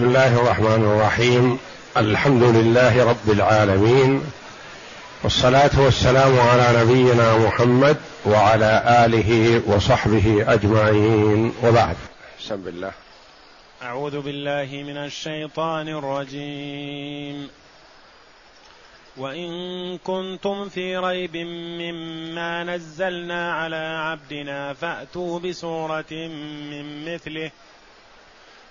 بسم الله الرحمن الرحيم. الحمد لله رب العالمين. والصلاة والسلام على نبينا محمد وعلى آله وصحبه أجمعين. وبعد. بسم الله أعوذ بالله من الشيطان الرجيم. وإن كنتم في ريب مما نزلنا على عبدنا فأتوا بسورة من مثله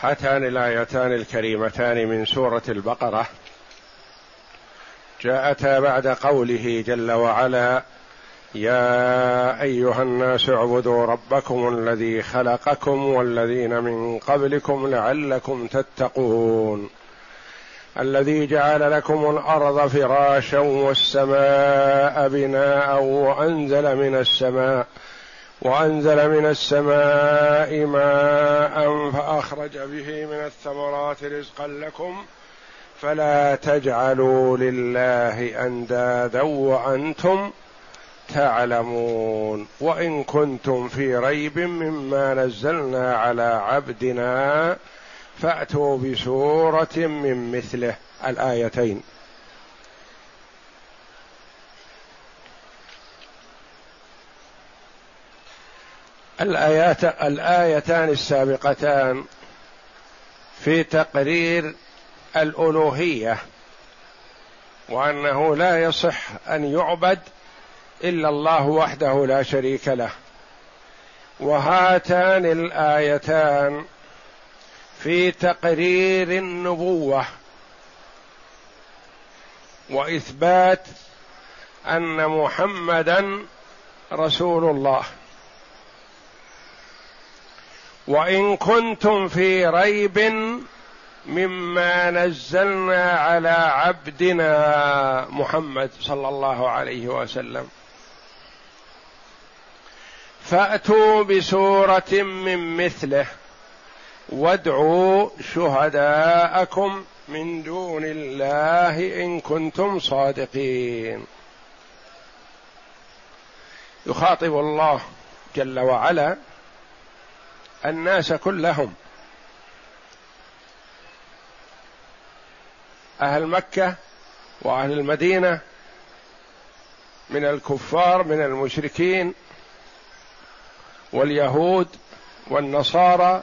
هاتان الآيتان الكريمتان من سورة البقرة جاءتا بعد قوله جل وعلا يا أيها الناس اعبدوا ربكم الذي خلقكم والذين من قبلكم لعلكم تتقون الذي جعل لكم الأرض فراشا والسماء بناء وأنزل من السماء وأنزل من السماء ماء فأخرج به من الثمرات رزقا لكم فلا تجعلوا لله أندادا وأنتم تعلمون. وإن كنتم في ريب مما نزلنا على عبدنا فأتوا بسورة من مثله الآيتين. الآيات الآيتان السابقتان في تقرير الألوهية وأنه لا يصح أن يعبد إلا الله وحده لا شريك له. وهاتان الآيتان في تقرير النبوة وإثبات أن محمدا رسول الله. وإن كنتم في ريب مما نزلنا على عبدنا محمد صلى الله عليه وسلم. فأتوا بسورة من مثله. وادعوا شهداءكم من دون الله إن كنتم صادقين. يخاطب الله جل وعلا الناس كلهم. أهل مكة وأهل المدينة من الكفار من المشركين واليهود والنصارى.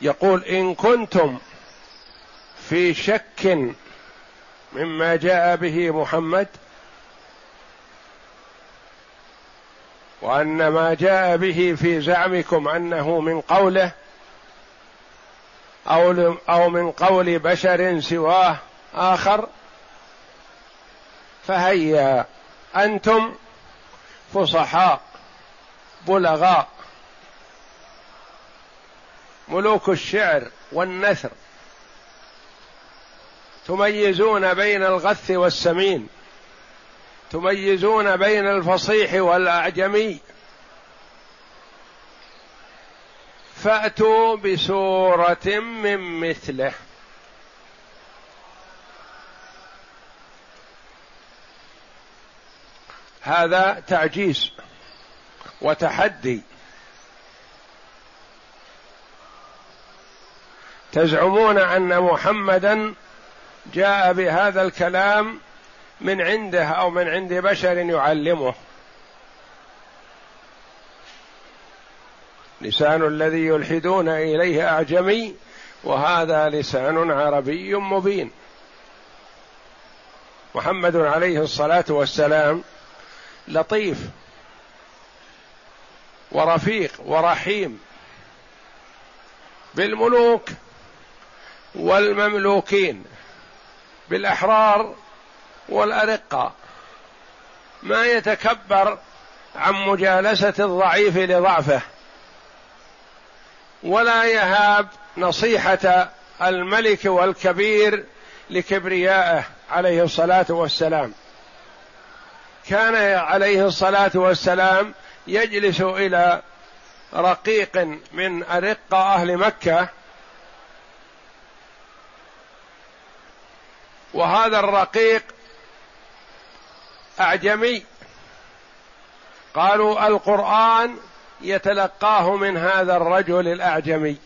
يقول إن كنتم في شك مما جاء به محمد وأن ما جاء به في زعمكم أنه من قوله أو أو من قول بشر سواه آخر فهيا أنتم فصحاء بلغاء. ملوك الشعر والنثر تميزون بين الغث والسمين. تميزون بين الفصيح والأعجمي. فأتوا بسورة من مثله. هذا تعجيز وتحدي. تزعمون أن محمدا جاء بهذا الكلام من عنده أو من عند بشر يعلمه. لسان الذي يلحدون إليه أعجمي وهذا لسان عربي مبين. محمد عليه الصلاة والسلام لطيف ورفيق ورحيم بالملوك والمملوكين بالأحرار والأرقة ما يتكبر عن مجالسة الضعيف لضعفه. ولا يهاب نصيحة الملك والكبير لكبريائه عليه الصلاة والسلام. كان عليه الصلاة والسلام يجلس إلى رقيق من ارقه أهل مكة. وهذا الرقيق أعجمي. قالوا القرآن يتلقاه من هذا الرجل الأعجمي.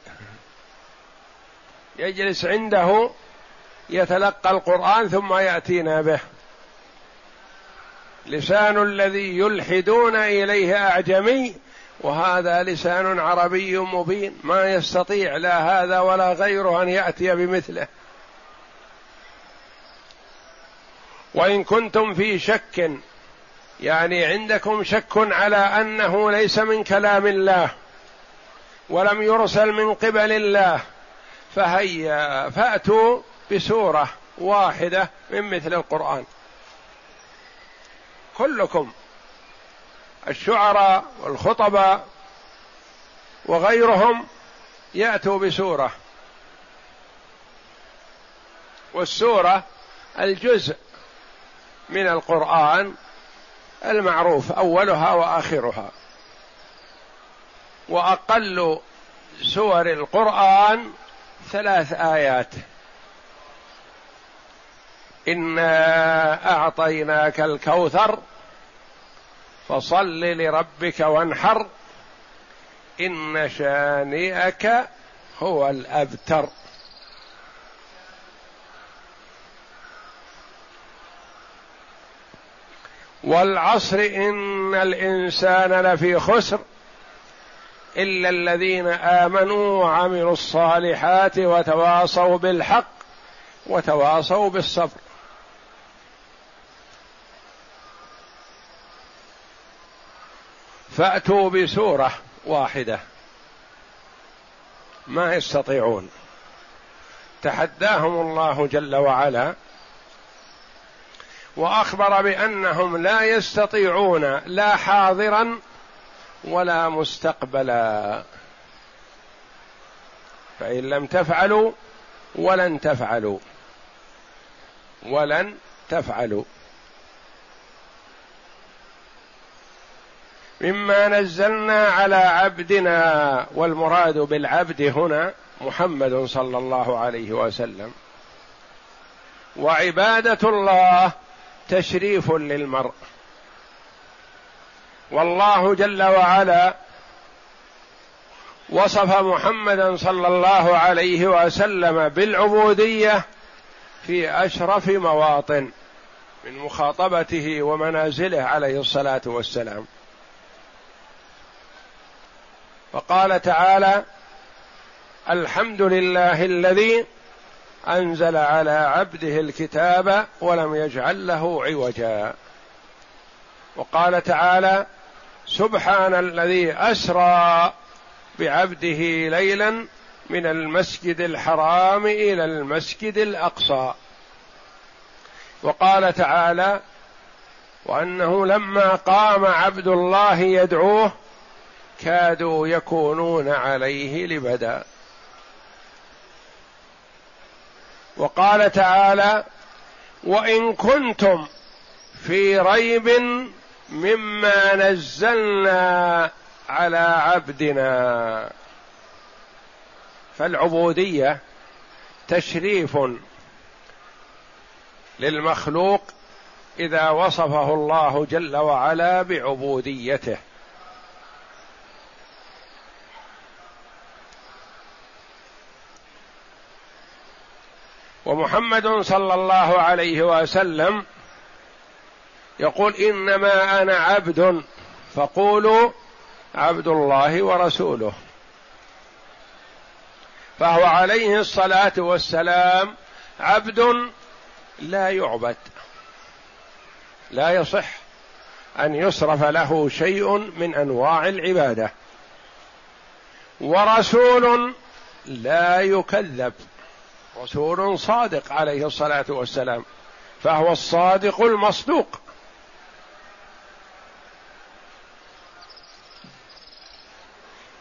يجلس عنده يتلقى القرآن ثم يأتينا به. لسان الذي يلحدون إليه أعجمي وهذا لسان عربي مبين. ما يستطيع لا هذا ولا غيره أن يأتي بمثله. وإن كنتم في شك يعني عندكم شك على أنه ليس من كلام الله ولم يرسل من قبل الله فهيا فأتوا بسورة واحدة من مثل القرآن. كلكم الشعراء والخطباء وغيرهم يأتوا بسورة. والسورة الجزء من القرآن المعروف أولها وآخرها. وأقل سور القرآن ثلاث آيات. إنا أعطيناك الكوثر فصل لربك وانحر إن شانئك هو الأبتر. والعصر إن الإنسان لفي خسر إلا الذين آمنوا وعملوا الصالحات وتواصوا بالحق وتواصوا بالصبر. فأتوا بسورة واحدة. ما يستطيعون. تحداهم الله جل وعلا وأخبر بأنهم لا يستطيعون لا حاضرا ولا مستقبلا. فإن لم تفعلوا ولن تفعلوا. ولن تفعلوا. مما نزلنا على عبدنا والمراد بالعبد هنا محمد صلى الله عليه وسلم. وعبادة الله تشريف للمرء. والله جل وعلا وصف محمدا صلى الله عليه وسلم بالعبودية في أشرف مواطن من مخاطبته ومنازله عليه الصلاة والسلام. فقال تعالى الحمد لله الذي أنزل على عبده الكتاب ولم يجعل له عوجا. وقال تعالى سبحان الذي أسرى بعبده ليلا من المسجد الحرام إلى المسجد الأقصى. وقال تعالى وأنه لما قام عبد الله يدعوه كادوا يكونون عليه لبدا. وقال تعالى وإن كنتم في ريب مما نزلنا على عبدنا. فالعبودية تشريف للمخلوق إذا وصفه الله جل وعلا بعبوديته. ومحمد صلى الله عليه وسلم يقول إنما أنا عبد فقولوا عبد الله ورسوله. فهو عليه الصلاة والسلام عبد لا يعبد لا يصح أن يصرف له شيء من أنواع العبادة ورسول لا يكذب. رسول صادق عليه الصلاة والسلام فهو الصادق المصدوق.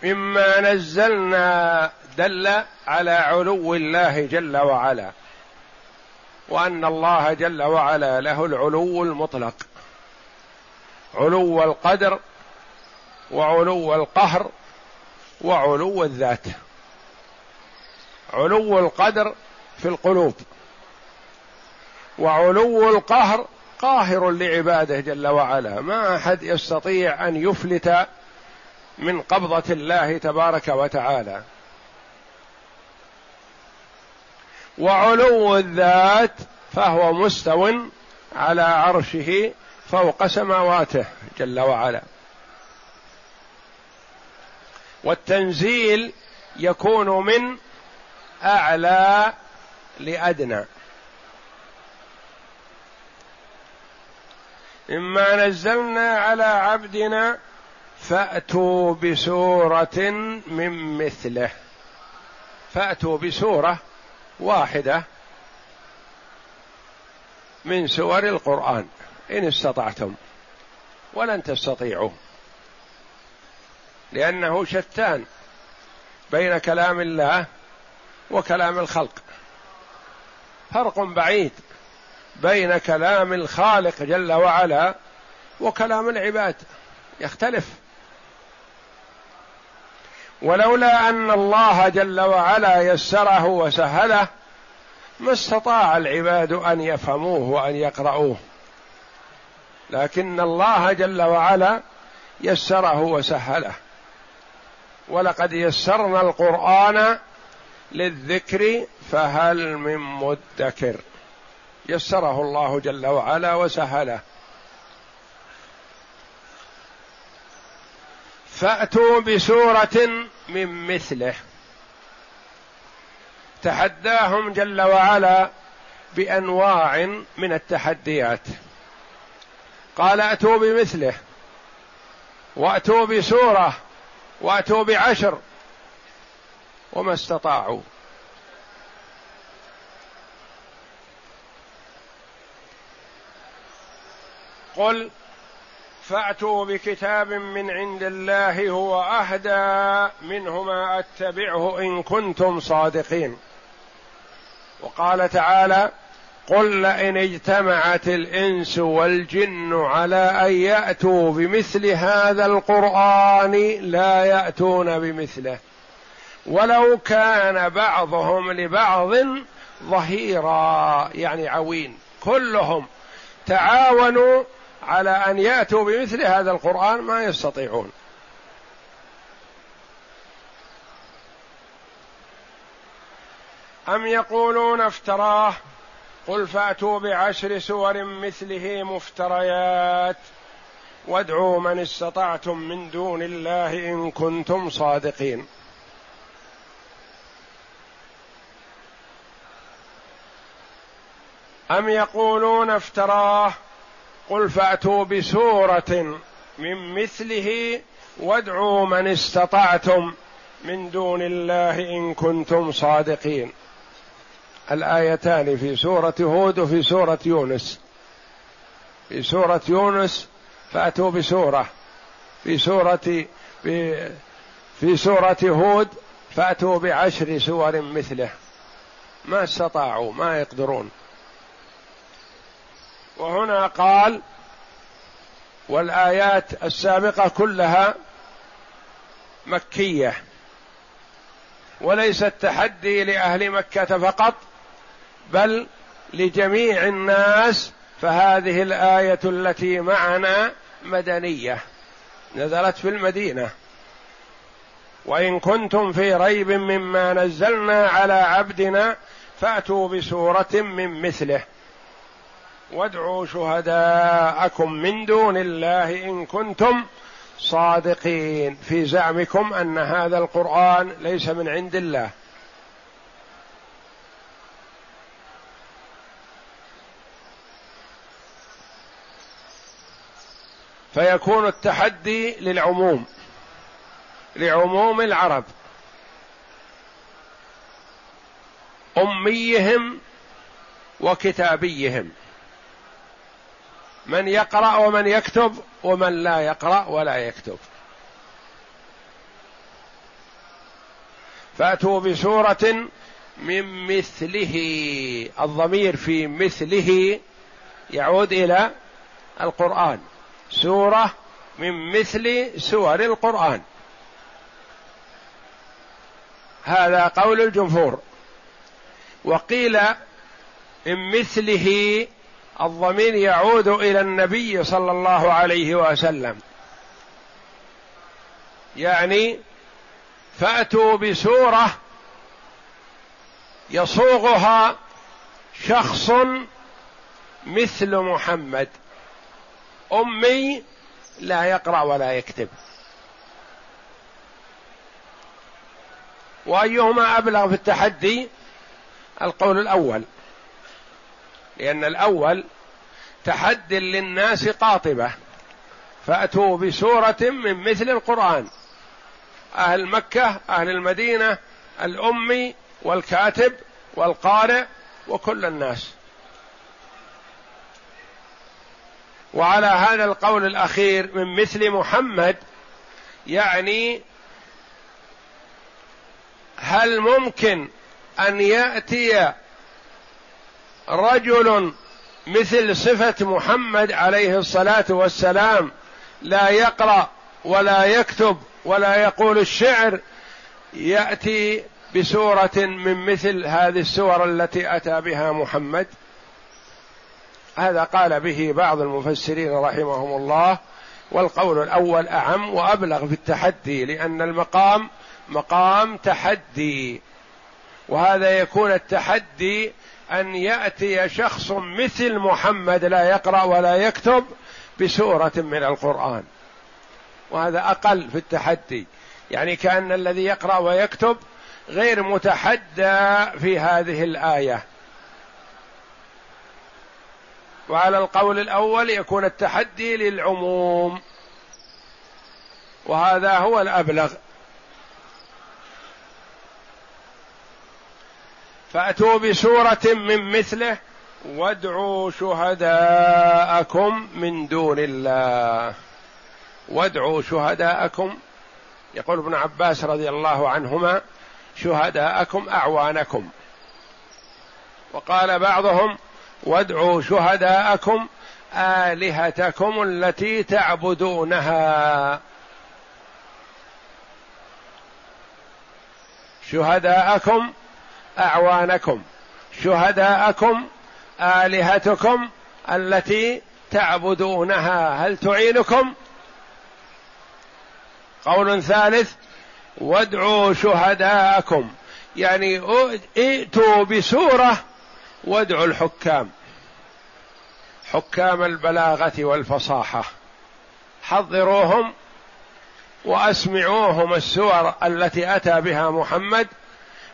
مما نزلنا دل على علو الله جل وعلا وأن الله جل وعلا له العلو المطلق علو القدر وعلو القهر وعلو الذات. علو القدر في القلوب. وعلو القهر قاهر لعباده جل وعلا. ما أحد يستطيع أن يفلت من قبضة الله تبارك وتعالى. وعلو الذات فهو مستو على عرشه فوق سماواته جل وعلا. والتنزيل يكون من أعلى لأدنى. مما نزلنا على عبدنا فاتوا بسوره من مثله. فاتوا بسوره واحدة من سور القرآن. إن استطعتم. ولن تستطيعوا. لأنه شتان بين كلام الله وكلام الخلق. فرق بعيد بين كلام الخالق جل وعلا وكلام العباد. يختلف. ولولا أن الله جل وعلا يسره وسهله ما استطاع العباد أن يفهموه وأن يقرأوه لكن الله جل وعلا يسره وسهله. ولقد يسرنا القرآن للذكر فهل من مدكر؟ يسره الله جل وعلا وسهله. فأتوا بسورة من مثله. تحداهم جل وعلا بأنواع من التحديات. قال أتوا بمثله وأتوا بسورة وأتوا بعشر وما استطاعوا. قل فأتوا بكتاب من عند الله هو أهدى منه ما أتبعه إن كنتم صادقين. وقال تعالى قل لئن اجتمعت الإنس والجن على أن يأتوا بمثل هذا القرآن لا يأتون بمثله. ولو كان بعضهم لبعض ظهيرا يعني عوين. كلهم تعاونوا على أن يأتوا بمثل هذا القرآن ما يستطيعون. أم يقولون افتراه؟ قل فأتوا بعشر سور مثله مفتريات. وادعوا من استطعتم من دون الله إن كنتم صادقين. أم يقولون افتراه؟ قل فأتوا بسورة من مثله وادعوا من استطعتم من دون الله إن كنتم صادقين. الآيتان في سورة هود وفي سورة يونس. في سورة يونس فأتوا بسورة. في سورة في سورة هود فأتوا بعشر سور مثله. ما استطاعوا ما يقدرون. وهنا قال والآيات السابقة كلها مكية وليس التحدي لأهل مكة فقط بل لجميع الناس فهذه الآية التي معنا مدنية نزلت في المدينة. وإن كنتم في ريب مما نزلنا على عبدنا فأتوا بسورة من مثله. وادعوا شهداءكم من دون الله إن كنتم صادقين. في زعمكم أن هذا القرآن ليس من عند الله. فيكون التحدي للعموم لعموم العرب. أميهم وكتابيهم. من يقرأ ومن يكتب ومن لا يقرأ ولا يكتب. فأتوا بسورة من مثله. الضمير في مثله يعود إلى القرآن. سورة من مثل سور القرآن. هذا قول الجمهور. وقيل من مثله الضمير يعود إلى النبي صلى الله عليه وسلم. يعني فأتوا بسورة يصوغها شخص مثل محمد. أمي لا يقرأ ولا يكتب. وأيهما أبلغ في التحدي؟ القول الأول. لأن الأول تحد للناس قاطبة فأتوا بسورة من مثل القرآن. أهل مكة أهل المدينة الأمي والكاتب والقارئ وكل الناس. وعلى هذا القول الأخير من مثل محمد يعني هل ممكن أن يأتي رجل مثل صفة محمد عليه الصلاة والسلام لا يقرأ ولا يكتب ولا يقول الشعر يأتي بسورة من مثل هذه السور التي أتى بها محمد. هذا قال به بعض المفسرين رحمهم الله والقول الأول أعم وأبلغ في التحدي لأن المقام مقام تحدي وهذا يكون التحدي أن يأتي شخص مثل محمد لا يقرأ ولا يكتب بسورة من القرآن. وهذا أقل في التحدي. يعني كأن الذي يقرأ ويكتب غير متحدى في هذه الآية. وعلى القول الأول يكون التحدي للعموم. وهذا هو الأبلغ. فأتوا بسورة من مثله وادعوا شهداءكم من دون الله. وادعوا شهداءكم يقول ابن عباس رضي الله عنهما شهداءكم أعوانكم. وقال بعضهم وادعوا شهداءكم آلهتكم التي تعبدونها. شهداءكم أعوانكم شهداءكم آلهتكم التي تعبدونها. هل تعينكم؟ قول ثالث وادعوا شهداءكم. يعني ائتوا بسورة وادعوا الحكام. حكام البلاغة والفصاحة. حضروهم وأسمعوهم السور التي أتى بها محمد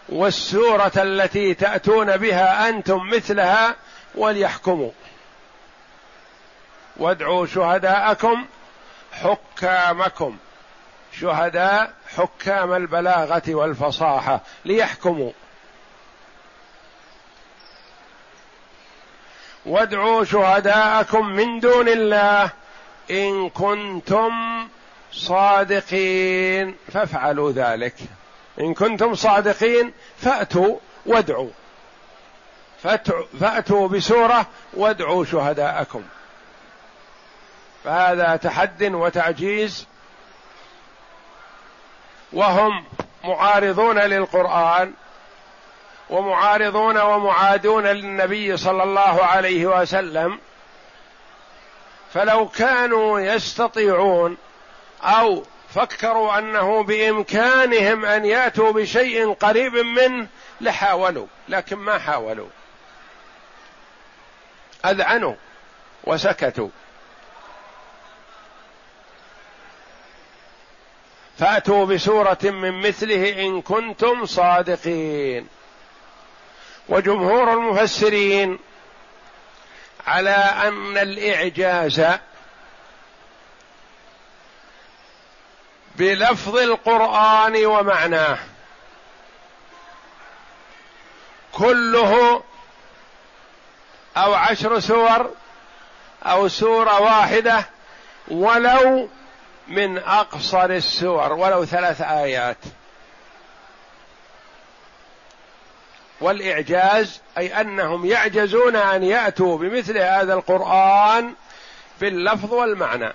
والسورة التي تأتون بها أنتم مثلها وليحكموا. وادعوا شهداءكم حكامكم. شهداء حكام البلاغة والفصاحة. ليحكموا. وادعوا شهداءكم من دون الله إن كنتم صادقين. فافعلوا ذلك. إن كنتم صادقين فأتوا وادعوا. فأتوا بسورة وادعوا شهداءكم. فهذا تحد وتعجيز. وهم معارضون للقرآن ومعارضون ومعادون للنبي صلى الله عليه وسلم. فلو كانوا يستطيعون أو فكروا أنه بإمكانهم أن يأتوا بشيء قريب منه لحاولوا لكن ما حاولوا. أذعنوا وسكتوا. فأتوا بسورة من مثله إن كنتم صادقين. وجمهور المفسرين على أن الإعجاز بلفظ القرآن ومعناه. كله أو عشر سور أو سورة واحدة ولو من أقصر السور ولو ثلاث آيات. والإعجاز أي أنهم يعجزون أن يأتوا بمثل هذا القرآن باللفظ والمعنى.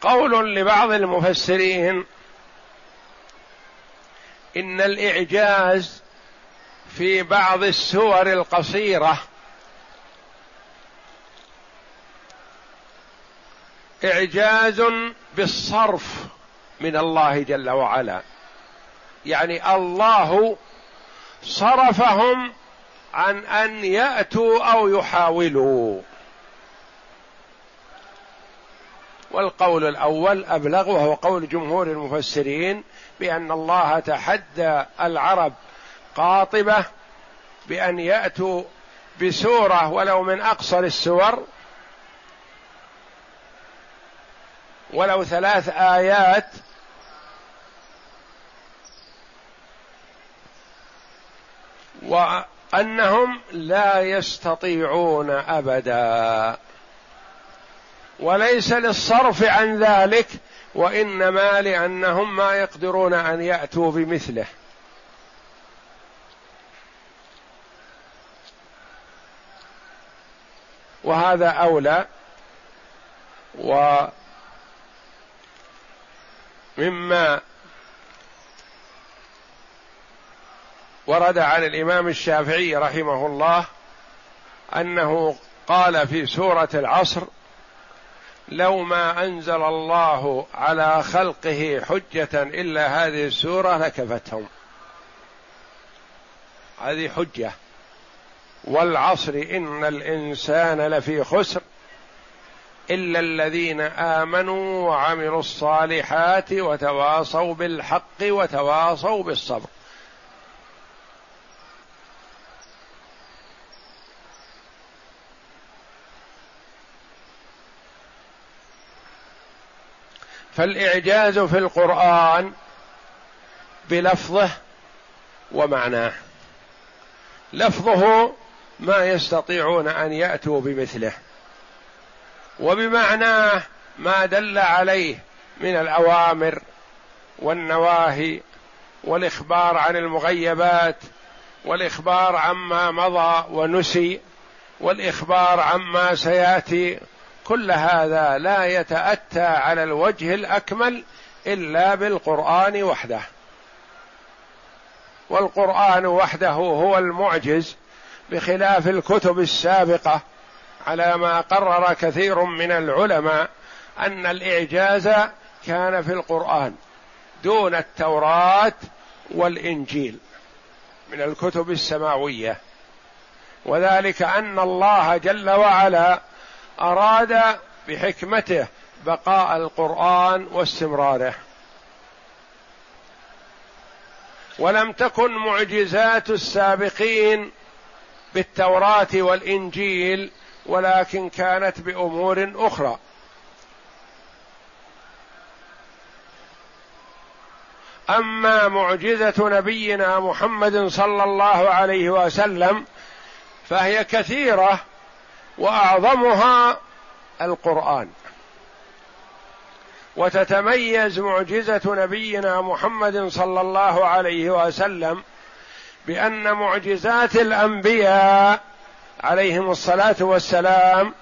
قول لبعض المفسرين إن الإعجاز في بعض السور القصيرة. إعجاز بالصرف من الله جل وعلا. يعني الله صرفهم عن أن يأتوا أو يحاولوا. والقول الأول أبلغ وهو قول جمهور المفسرين بأن الله تحدى العرب قاطبة بأن يأتوا بسورة ولو من أقصر السور ولو ثلاث آيات وأنهم لا يستطيعون أبدا. وليس للصرف عن ذلك وإنما لأنهم ما يقدرون أن يأتوا بمثله. وهذا أولى ومما ورد عن الإمام الشافعي رحمه الله أنه قال في سورة العصر لو ما أنزل الله على خلقه حجة إلا هذه السورة لكفتهم. هذه حجة. والعصر إن الإنسان لفي خسر إلا الذين آمنوا وعملوا الصالحات وتواصوا بالحق وتواصوا بالصبر. فالإعجاز في القرآن بلفظه ومعناه. لفظه ما يستطيعون أن يأتوا بمثله وبمعناه ما دل عليه من الأوامر والنواهي والإخبار عن المغيبات والإخبار عما مضى ونسي والإخبار عما سيأتي كل هذا لا يتأتى على الوجه الأكمل إلا بالقرآن وحده. والقرآن وحده هو المعجز بخلاف الكتب السابقة على ما قرر كثير من العلماء أن الإعجاز كان في القرآن دون التوراة والإنجيل من الكتب السماوية. وذلك أن الله جل وعلا أراد بحكمته بقاء القرآن واستمراره. ولم تكن معجزات السابقين بالتوراة والإنجيل ولكن كانت بأمور أخرى. أما معجزة نبينا محمد صلى الله عليه وسلم فهي كثيرة وأعظمها القرآن. وتتميز معجزة نبينا محمد صلى الله عليه وسلم بأن معجزات الأنبياء عليهم الصلاة والسلام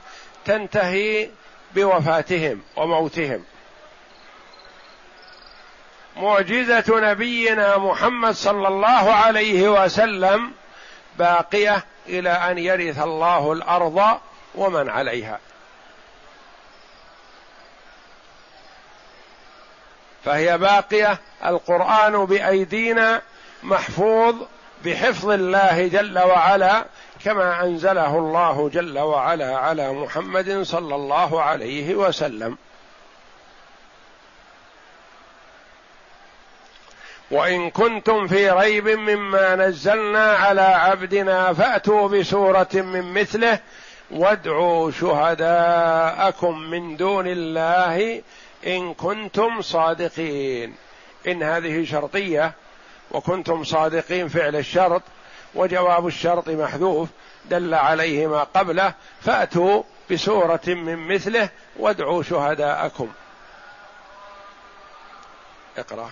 تنتهي بوفاتهم وموتهم. معجزة نبينا محمد صلى الله عليه وسلم باقية إلى أن يرث الله الأرض ومن عليها. فهي باقية القرآن بأيدينا محفوظ بحفظ الله جل وعلا كما أنزله الله جل وعلا على محمد صلى الله عليه وسلم. وإن كنتم في ريب مما نزلنا على عبدنا فأتوا بسورة من مثله وادعوا شهداءكم من دون الله إن كنتم صادقين. إن هذه شرطية وكنتم صادقين فعل الشرط وجواب الشرط محذوف دل عليه ما قبله فأتوا بسورة من مثله وادعوا شهداءكم. اقرأ.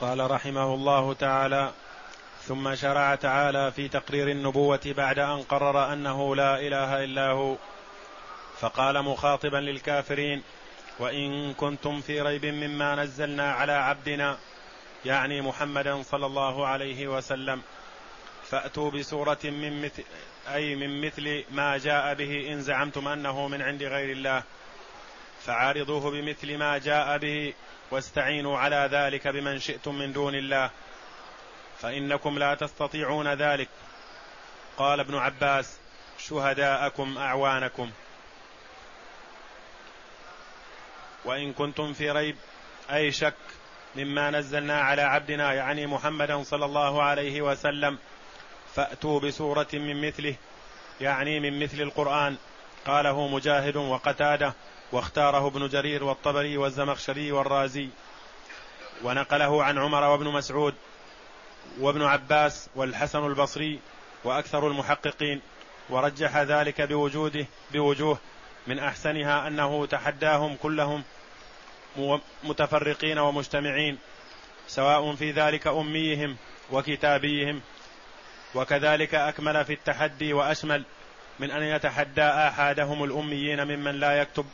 قال رحمه الله تعالى ثم شرع تعالى في تقرير النبوة بعد أن قرر أنه لا إله إلا هو فقال مخاطبا للكافرين وإن كنتم في ريب مما نزلنا على عبدنا يعني محمدا صلى الله عليه وسلم فأتوا بسورة من مثل أي من مثل ما جاء به إن زعمتم أنه من عند غير الله فعارضوه بمثل ما جاء به واستعينوا على ذلك بمن شئتم من دون الله فإنكم لا تستطيعون ذلك. قال ابن عباس شهداءكم أعوانكم. وإن كنتم في ريب أي شك مما نزلنا على عبدنا يعني محمدا صلى الله عليه وسلم فأتوا بسورة من مثله يعني من مثل القرآن. قاله مجاهد وقتادة واختاره ابن جرير والطبري والزمخشري والرازي ونقله عن عمر وابن مسعود وابن عباس والحسن البصري وأكثر المحققين ورجح ذلك بوجوده بوجوه من أحسنها أنه تحداهم كلهم متفرقين ومجتمعين سواء في ذلك أميهم وكتابيهم وكذلك أكمل في التحدي وأشمل من أن يتحدى احادهم الأميين ممن لا يكتب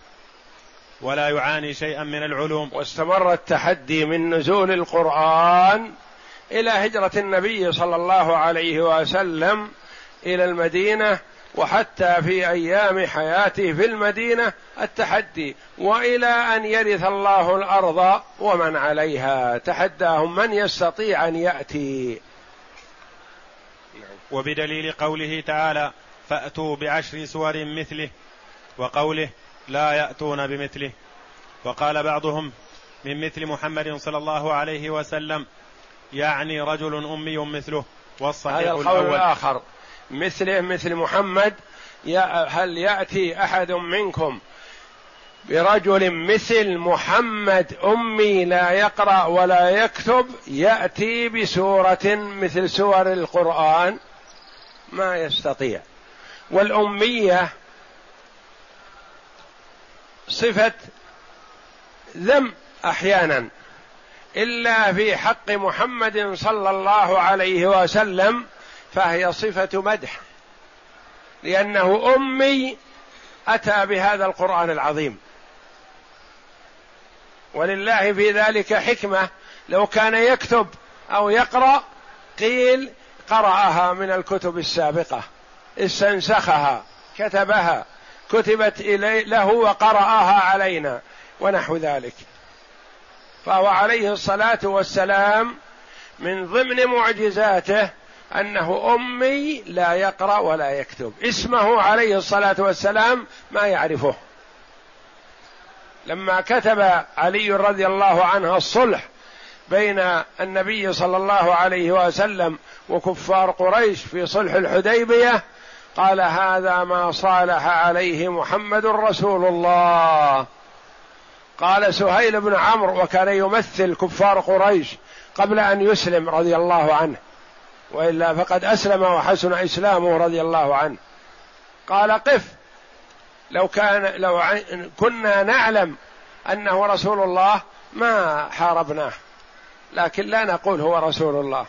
ولا يعاني شيئا من العلوم. واستمر التحدي من نزول القرآن إلى هجرة النبي صلى الله عليه وسلم إلى المدينة وحتى في أيام حياته في المدينة التحدي وإلى أن يرث الله الأرض ومن عليها. تحداهم من يستطيع أن يأتي. وبدليل قوله تعالى فأتوا بعشر سور مثله وقوله لا يأتون بمثله. وقال بعضهم من مثل محمد صلى الله عليه وسلم يعني رجل أمي مثله والصحيح هذا القول الأول. الآخر. مثله مثل محمد هل يأتي أحد منكم برجل مثل محمد أمي لا يقرأ ولا يكتب يأتي بسورة مثل سور القرآن؟ ما يستطيع. والأمية صفة ذم أحيانا إلا في حق محمد صلى الله عليه وسلم فهي صفة مدح لأنه أمي أتى بهذا القرآن العظيم. ولله في ذلك حكمة لو كان يكتب أو يقرأ قيل قرأها من الكتب السابقة استنسخها كتبها. كتبت إلي له وقرأها علينا ونحو ذلك. فهو عليه الصلاة والسلام من ضمن معجزاته أنه أمي لا يقرأ ولا يكتب. اسمه عليه الصلاة والسلام ما يعرفه. لما كتب علي رضي الله عنه الصلح بين النبي صلى الله عليه وسلم وكفار قريش في صلح الحديبية قال هذا ما صالح عليه محمد رسول الله. قال سهيل بن عمرو وكان يمثل كفار قريش قبل أن يسلم رضي الله عنه وإلا فقد أسلم وحسن إسلامه رضي الله عنه. قال قف لو كان لو كنا نعلم أنه رسول الله ما حاربناه لكن لا نقول هو رسول الله.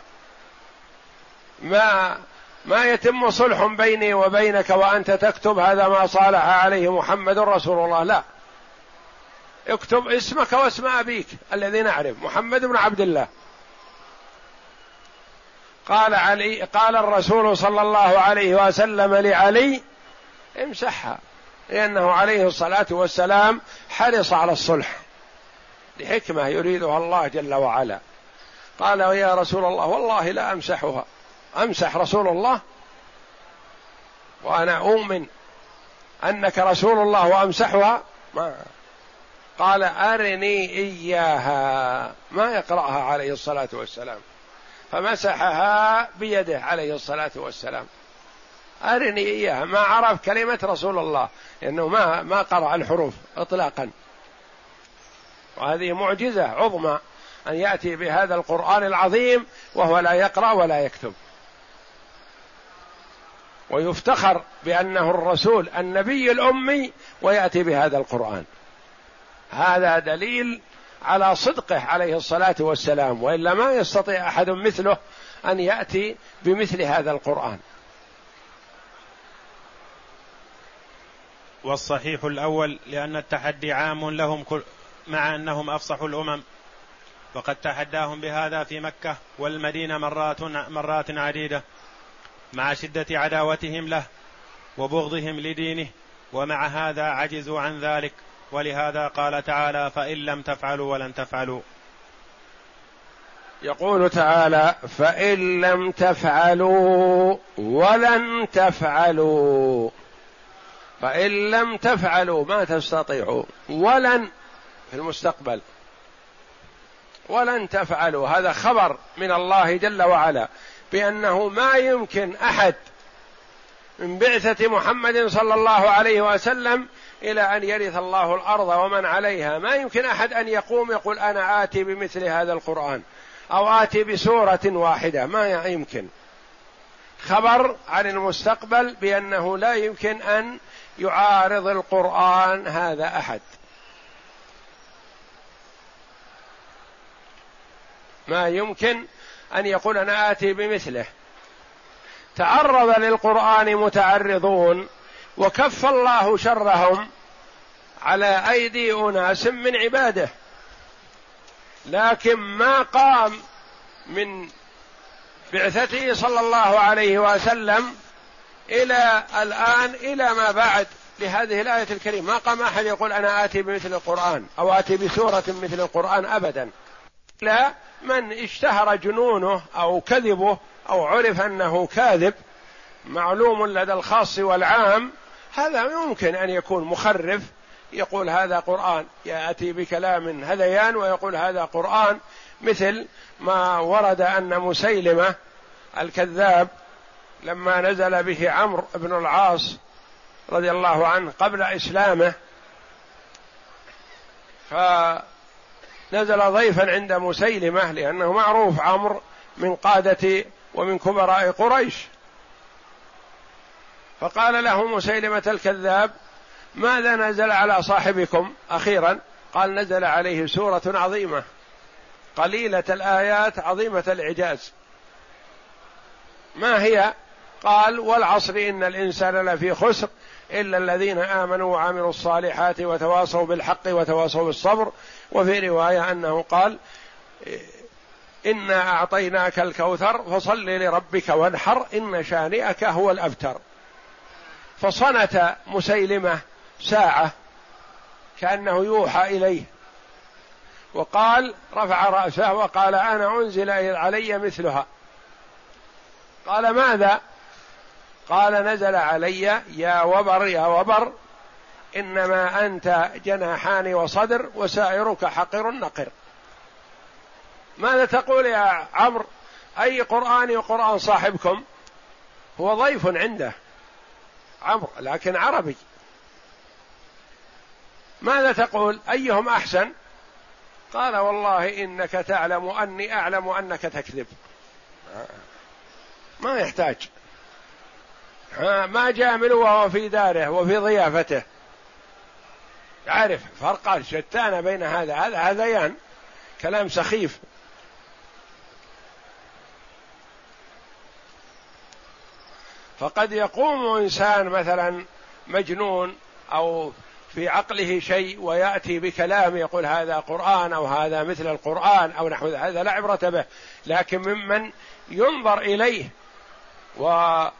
ما ما يتم صلح بيني وبينك وأنت تكتب هذا ما صالح عليه محمد رسول الله. لا. اكتب اسمك واسم أبيك الذي نعرف محمد بن عبد الله. قال علي قال الرسول صلى الله عليه وسلم لعلي امسحها لأنه عليه الصلاة والسلام حرص على الصلح. لحكمة يريدها الله جل وعلا. قال يا رسول الله والله لا أمسحها. أمسح رسول الله وأنا أؤمن أنك رسول الله وأمسحها؟ ما. قال أرني إياها. ما يقرأها عليه الصلاة والسلام. فمسحها بيده عليه الصلاة والسلام. أرني إياها. ما عرف كلمة رسول الله. لأنه ما ما قرأ الحروف إطلاقا. وهذه معجزة عظمى أن يأتي بهذا القرآن العظيم وهو لا يقرأ ولا يكتب. ويفتخر بأنه الرسول النبي الأمي ويأتي بهذا القرآن. هذا دليل على صدقه عليه الصلاة والسلام وإلا ما يستطيع أحد مثله أن يأتي بمثل هذا القرآن. والصحيح الأول لأن التحدي عام لهم كل مع أنهم أفصح الأمم وقد تحداهم بهذا في مكة والمدينة مرات مرات عديدة. مع شدة عداوتهم له وبغضهم لدينه ومع هذا عجزوا عن ذلك ولهذا قال تعالى فإن لم تفعلوا ولن تفعلوا. يقول تعالى فإن لم تفعلوا ولن تفعلوا. فإن لم تفعلوا ما تستطيعوا. ولن في المستقبل. ولن تفعلوا. هذا خبر من الله جل وعلا. بأنه ما يمكن أحد من بعثة محمد صلى الله عليه وسلم إلى أن يرث الله الأرض ومن عليها. ما يمكن أحد أن يقوم يقول أنا آتي بمثل هذا القرآن أو آتي بسورة واحدة. ما يمكن. خبر عن المستقبل بأنه لا يمكن أن يعارض القرآن هذا أحد. ما يمكن أن يقول أنا آتي بمثله. تعرض للقرآن متعرضون وكف الله شرهم على أيدي أناس من عباده. لكن ما قام من بعثته صلى الله عليه وسلم إلى الآن إلى ما بعد لهذه الآية الكريمة. ما قام أحد يقول أنا آتي بمثل القرآن أو آتي بسورة مثل القرآن ابدا. لا من اشتهر جنونه أو كذبه أو عرف أنه كاذب معلوم لدى الخاص والعام هذا يمكن أن يكون مخرف يقول هذا قرآن يأتي بكلام هذيان ويقول هذا قرآن مثل ما ورد أن مسيلمة الكذاب لما نزل به عمرو بن العاص رضي الله عنه قبل إسلامه ف نزل ضيفا عند مسيلمة لأنه معروف عمرو من قادة ومن كبراء قريش. فقال له مسيلمة الكذاب ماذا نزل على صاحبكم؟ أخيرا قال نزل عليه سورة عظيمة قليلة الآيات عظيمة الإعجاز. ما هي؟ قال والعصر إن الإنسان لفي خسر إلا الذين آمنوا وعملوا الصالحات وتواصوا بالحق وتواصوا بالصبر وفي رواية أنه قال إنا أعطيناك الكوثر فصل لربك وانحر إن شانئك هو الأبتر. فصنت مسيلمة ساعة كأنه يوحى إليه وقال رفع رأسه وقال أنا أنزل علي مثلها. قال ماذا؟ قال نزل علي يا وبر يا وبر إنما أنت جناحان وصدر وسائرك حقر نقر ماذا تقول يا عمرو؟ أي قرآن قران صاحبكم؟ هو ضيف عنده. عمرو لكن عربي. ماذا تقول؟ أيهم أحسن؟ قال والله إنك تعلم أني أعلم أنك تكذب. ما يحتاج. ما جاء منه وهو في داره وفي ضيافته. يعرف فرقا شتان بين هذا هذا هذيان كلام سخيف. فقد يقوم إنسان مثلا مجنون أو في عقله شيء ويأتي بكلام يقول هذا قرآن أو هذا مثل القرآن أو نحو هذا لا عبرة به. لكن ممن ينظر إليه وقادر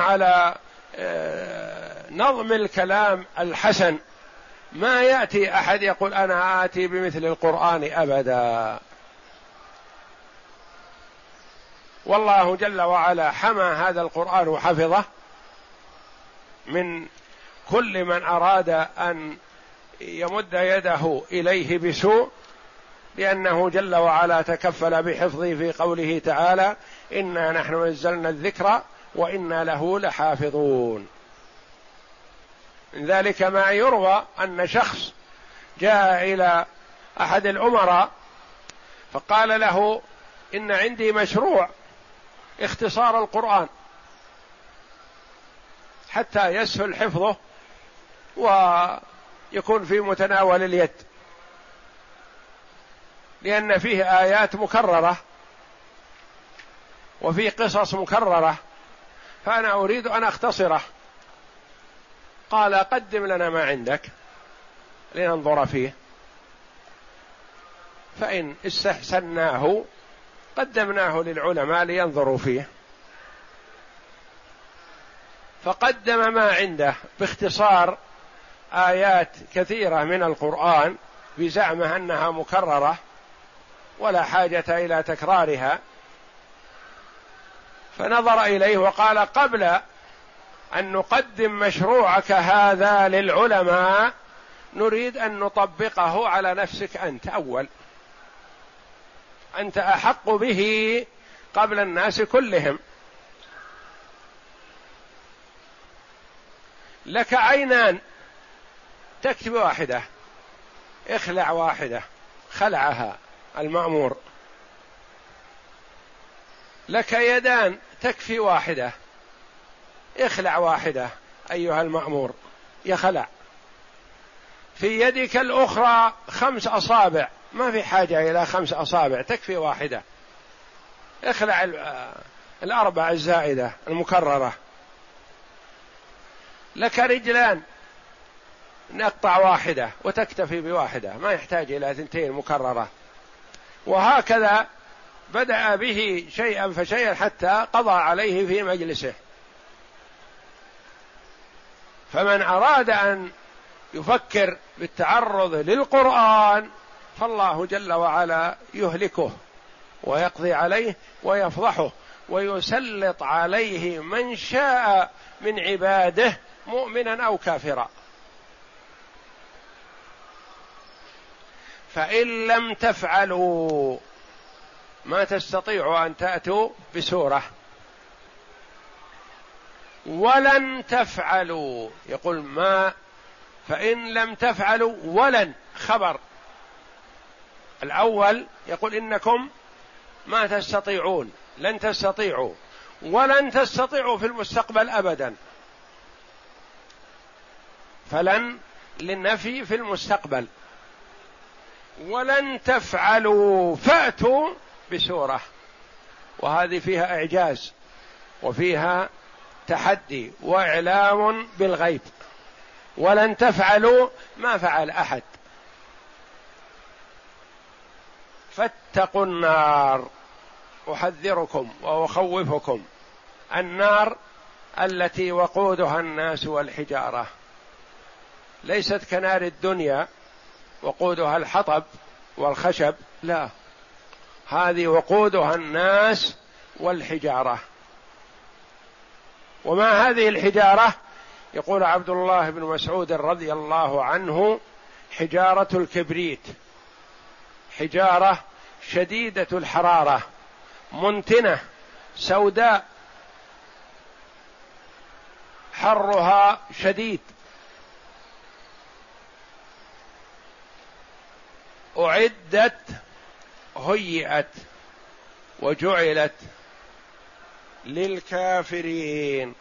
على آه، نظم الكلام الحسن. ما يأتي أحد يقول أنا آتي بمثل القرآن أبدا. والله جل وعلا حمى هذا القرآن وحفظه من كل من أراد أن يمد يده إليه بسوء لأنه جل وعلا تكفل بحفظه في قوله تعالى إنا نحن نزلنا الذكر وإنا له لحافظون. من ذلك ما يروى أن شخص جاء إلى أحد الأمراء فقال له إن عندي مشروع اختصار القرآن حتى يسهل حفظه ويكون في متناول اليد. لأن فيه آيات مكررة وفي قصص مكررة فأنا أريد أن أختصره. قال قدم لنا ما عندك لننظر فيه. فإن استحسناه قدمناه للعلماء لينظروا فيه. فقدم ما عنده باختصار آيات كثيرة من القرآن بزعمه أنها مكررة ولا حاجة إلى تكرارها. فنظر إليه وقال قبل أن نقدم مشروعك هذا للعلماء. نريد أن نطبقه على نفسك أنت. أول أنت أحق به قبل الناس كلهم. لك عينان. تكتب واحدة. اخلع واحدة. خلعها. المأمور. لك يدان. تكفي واحدة. اخلع واحدة أيها المأمور. يخلع في يدك الأخرى خمس أصابع. ما في حاجة إلى خمس أصابع تكفي واحدة. اخلع الأربع الزائدة المكررة. لك رجلان. نقطع واحدة وتكتفي بواحدة. ما يحتاج إلى ثنتين مكررة. وهكذا بدأ به شيئا فشيئا حتى قضى عليه في مجلسه. فمن أراد أن يفكر بالتعرض للقرآن فالله جل وعلا يهلكه ويقضي عليه ويفضحه ويسلط عليه من شاء من عباده مؤمنا أو كافرا. فإن لم تفعلوا ما تستطيعوا أن تأتوا بسورة. ولن تفعلوا. يقول ما فإن لم تفعلوا ولن. خبر. الأول يقول إنكم ما تستطيعون. لن تستطيعوا. ولن تستطيعوا في المستقبل ابدا. فلن للنفي في المستقبل. ولن تفعلوا فأتوا بسورة. وهذه فيها إعجاز. وفيها تحدي وإعلام بالغيب. ولن تفعلوا ما فعل أحد. فاتقوا النار. أحذركم وأخوفكم. النار التي وقودها الناس والحجارة. ليست كنار الدنيا وقودها الحطب والخشب لا. هذه وقودها الناس والحجارة. وما هذه الحجارة يقول عبد الله بن مسعود رضي الله عنه حجارة الكبريت. حجارة شديدة الحرارة منتنة سوداء. حرها شديد. أعدت هيئت وجعلت. للكافرين.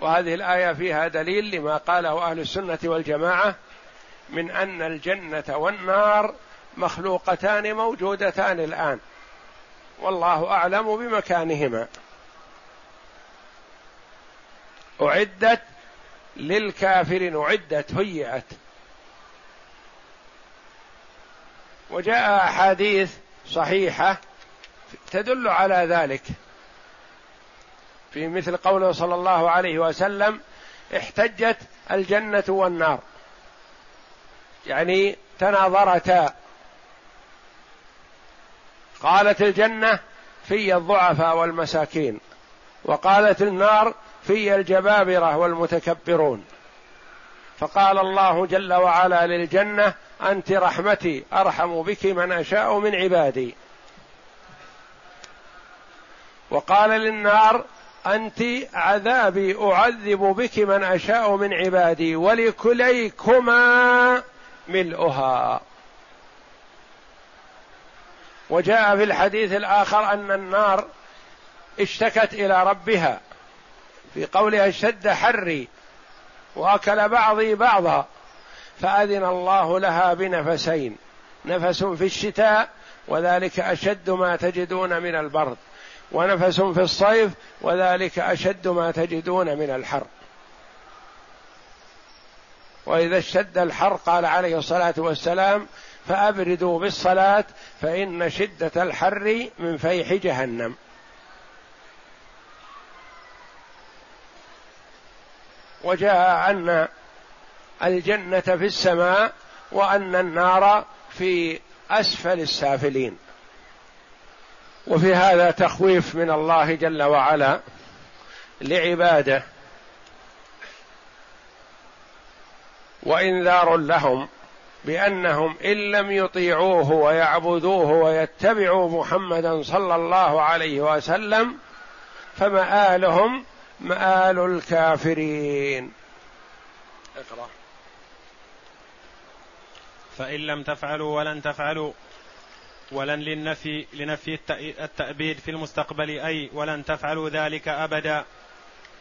وهذه الآية فيها دليل لما قاله أهل السنة والجماعة من أن الجنة والنار مخلوقتان موجودتان الآن. والله أعلم بمكانهما. أعدت للكافرين أعدت هيئت. وجاء أحاديث صحيحة تدل على ذلك. في مثل قوله صلى الله عليه وسلم احتجت الجنة والنار. يعني تناظرتا. قالت الجنة في الضعفاء والمساكين. وقالت النار في الجبابرة والمتكبرون. فقال الله جل وعلا للجنة أنت رحمتي أرحم بك من أشاء من عبادي. وقال للنار أنت عذابي أعذب بك من أشاء من عبادي ولكليكما ملؤها. وجاء في الحديث الآخر أن النار اشتكت إلى ربها في قولها اشتد حري وأكل بعضي بعضا فأذن الله لها بنفسين نفس في الشتاء وذلك أشد ما تجدون من البرد. ونفس في الصيف وذلك أشد ما تجدون من الحر. وإذا اشتد الحر قال عليه الصلاة والسلام فأبردوا بالصلاة فإن شدة الحر من فيح جهنم. وجاء أن الجنة في السماء وأن النار في أسفل السافلين. وفي هذا تخويف من الله جل وعلا لعباده. وإنذار لهم بأنهم إن لم يطيعوه ويعبدوه ويتبعوا محمدا صلى الله عليه وسلم فمآلهم مآل الكافرين. اقرأ فإن لم تفعلوا ولن تفعلوا. ولن للنفي لنفي التأبيد في المستقبل أي ولن تفعلوا ذلك أبدا.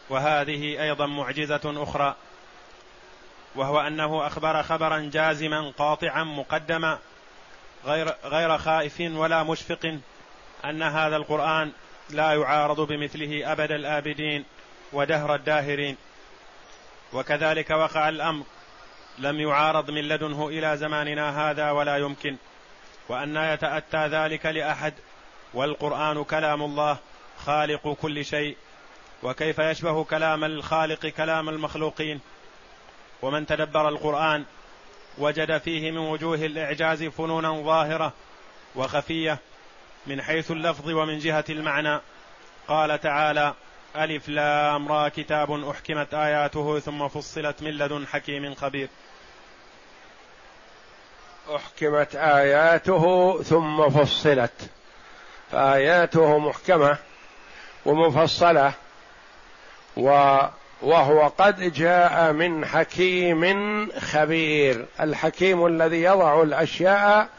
وهذه أيضا معجزة أخرى وهو أنه أخبر خبرا جازما قاطعا مقدما غير غير خائف ولا مشفق أن هذا القرآن لا يعارض بمثله أبد الآبدين ودهر الداهرين. وكذلك وقع الأمر لم يعارض من لدنه إلى زماننا هذا ولا يمكن. وأن يتأتى ذلك لأحد والقرآن كلام الله خالق كل شيء وكيف يشبه كلام الخالق كلام المخلوقين. ومن تدبر القرآن وجد فيه من وجوه الإعجاز فنونا ظاهرة وخفية من حيث اللفظ ومن جهة المعنى. قال تعالى ألف لام را كتاب أحكمت آياته ثم فصلت من لدن حكيم خبير. أحكمت آياته ثم فصلت. فآياته محكمة ومفصلة وهو قد جاء من حكيم خبير. الحكيم الذي يضع الأشياء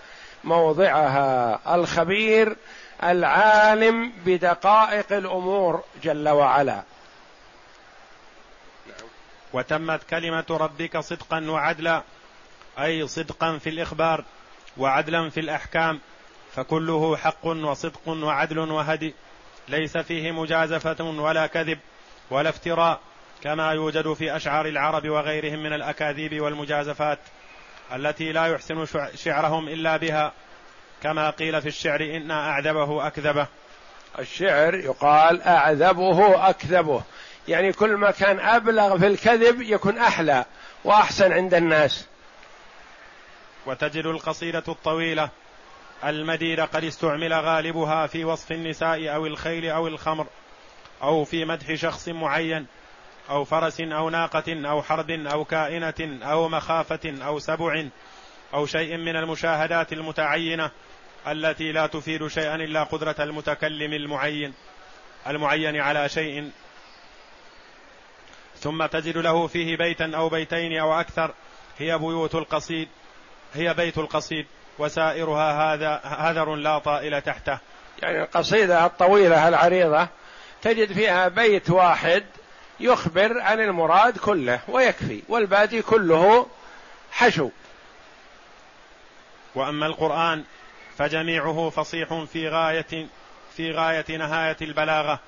موضعها. الخبير العالم بدقائق الأمور جل وعلا. وتمت كلمة ربك صدقا وعدلا. أي صدقا في الإخبار وعدلا في الأحكام فكله حق وصدق وعدل وهدي ليس فيه مجازفة ولا كذب ولا افتراء كما يوجد في أشعار العرب وغيرهم من الأكاذيب والمجازفات التي لا يحسن شعرهم إلا بها كما قيل في الشعر إن أعذبه أكذبه. الشعر يقال أعذبه أكذبه يعني كل ما كان أبلغ في الكذب يكون أحلى وأحسن عند الناس. وتجد القصيدة الطويلة. المديدة قد استعمل غالبها في وصف النساء أو الخيل أو الخمر أو في مدح شخص معين أو فرس أو ناقة أو حرب أو كائنة أو مخافة أو سبع أو شيء من المشاهدات المتعينة التي لا تفيد شيئا إلا قدرة المتكلم المعين المعين على شيء. ثم تجد له فيه بيتا أو بيتين أو أكثر هي بيوت القصيد. هي بيت القصيد وسائرها هذا هذر لا طائل تحته. يعني القصيدة الطويلة العريضة تجد فيها بيت واحد يخبر عن المراد كله ويكفي والباقي كله حشو. وأما القرآن فجميعه فصيح في غاية في غاية نهاية البلاغة.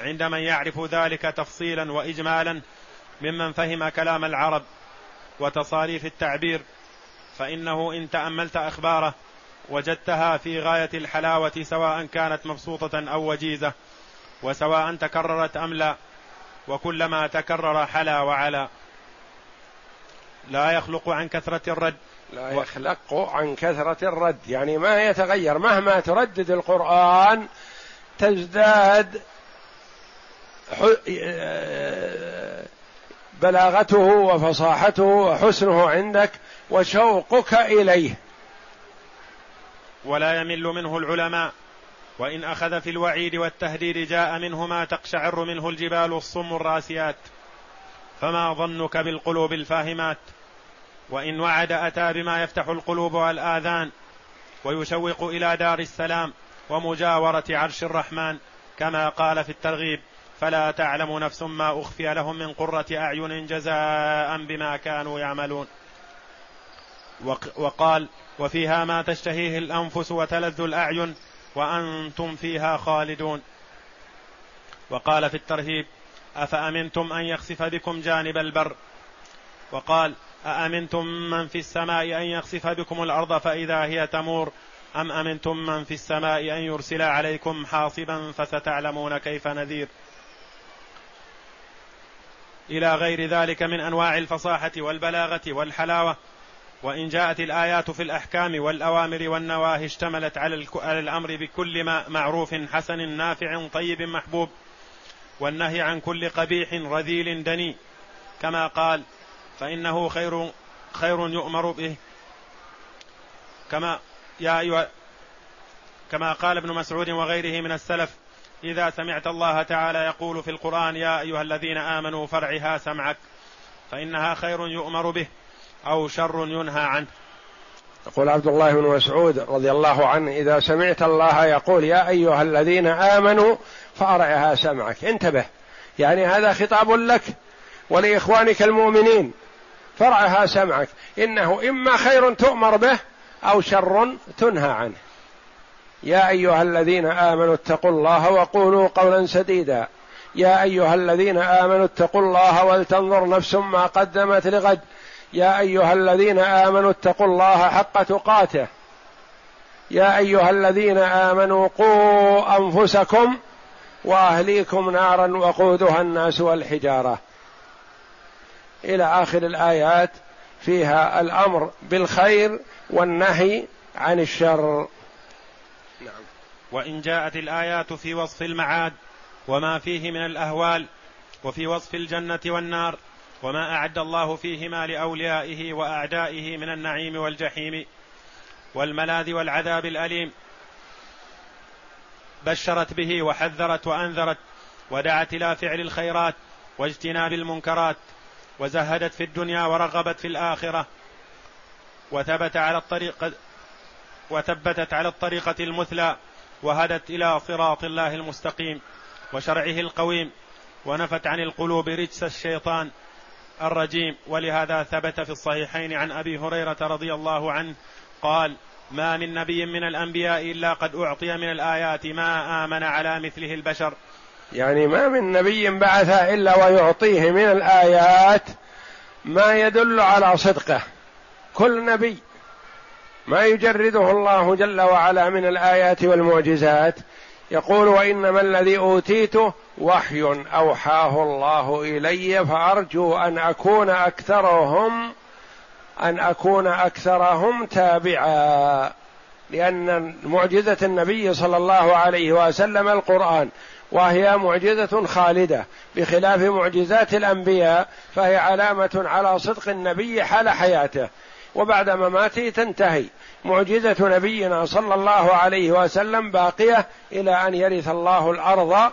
عند من يعرف ذلك تفصيلا واجمالا ممن فهم كلام العرب وتصاريف التعبير فإنه إن تأملت أخباره وجدتها في غاية الحلاوة سواء كانت مبسوطة أو وجيزة وسواء تكررت أم لا وكلما تكرر حلا وعلا. لا يخلق عن كثرة الرد. لا يخلق عن كثرة الرد. يعني ما يتغير. مهما تردد القرآن تزداد بلاغته وفصاحته وحسنه عندك. وشوقك إليه. ولا يمل منه العلماء. وإن أخذ في الوعيد والتهديد جاء منه ما تقشعر منه الجبال الصم الراسيات. فما ظنك بالقلوب الفاهمات. وإن وعد أتى بما يفتح القلوب والآذان. ويشوق إلى دار السلام ومجاورة عرش الرحمن. كما قال في الترغيب فلا تعلم نفس ما أخفي لهم من قرة أعين جزاء بما كانوا يعملون. وقال وفيها ما تشتهيه الأنفس وتلذ الأعين وأنتم فيها خالدون. وقال في الترهيب أفأمنتم أن يخسف بكم جانب البر؟ وقال أأمنتم من في السماء أن يخسف بكم الأرض فإذا هي تمور؟ أم أمنتم من في السماء أن يرسل عليكم حاصبا فستعلمون كيف نذير؟ إلى غير ذلك من أنواع الفصاحة والبلاغة والحلاوة وإن جاءت الآيات في الأحكام والأوامر والنواهي اشتملت على الأمر بكل ما معروف حسن نافع طيب محبوب والنهي عن كل قبيح رذيل دني. كما قال فإنه خير خير يؤمر به. كما يا أيها كما قال ابن مسعود وغيره من السلف إذا سمعت الله تعالى يقول في القرآن يا أيها الذين آمنوا فرعها سمعك فإنها خير يؤمر به. أو شر ينهى عنه. يقول عبد الله بن مسعود رضي الله عنه إذا سمعت الله يقول يا أيها الذين آمنوا فأرعها سمعك. انتبه. يعني هذا خطاب لك ولإخوانك المؤمنين. فرعها سمعك. إنه إما خير تؤمر به أو شر تنهى عنه. يا أيها الذين آمنوا اتقوا الله وقولوا قولا سديدا. يا أيها الذين آمنوا اتقوا الله ولتنظر نفس ما قدمت لغد. يا أيها الذين آمنوا اتقوا الله حق تقاته. يا أيها الذين آمنوا قوا أنفسكم وأهليكم نارا وقودها الناس والحجارة. إلى آخر الآيات فيها الأمر بالخير والنهي عن الشر. نعم. وإن جاءت الآيات في وصف المعاد وما فيه من الأهوال وفي وصف الجنة والنار وما أعد الله فيهما لأوليائه وأعدائه من النعيم والجحيم والملاذ والعذاب الأليم. بشرت به وحذرت وأنذرت ودعت إلى فعل الخيرات واجتناب المنكرات وزهدت في الدنيا ورغبت في الآخرة وثبت على الطريقة وثبتت على الطريقة المثلى وهدت إلى صراط الله المستقيم وشرعه القويم ونفت عن القلوب رجس الشيطان الرجيم. ولهذا ثبت في الصحيحين عن أبي هريرة رضي الله عنه قال ما من نبي من الأنبياء إلا قد أعطي من الآيات ما آمن على مثله البشر. يعني ما من نبي بعث إلا ويعطيه من الآيات ما يدل على صدقه. كل نبي ما يجرده الله جل وعلا من الآيات والمعجزات يقول وإنما الذي أوتيته وحي أوحاه الله إلي فأرجو أن أكون أكثرهم أن أكون أكثرهم تابعا. لأن معجزة النبي صلى الله عليه وسلم القرآن وهي معجزة خالدة. بخلاف معجزات الأنبياء فهي علامة على صدق النبي حال حياته. وبعد مماته تنتهي. معجزة نبينا صلى الله عليه وسلم باقية إلى أن يرث الله الأرض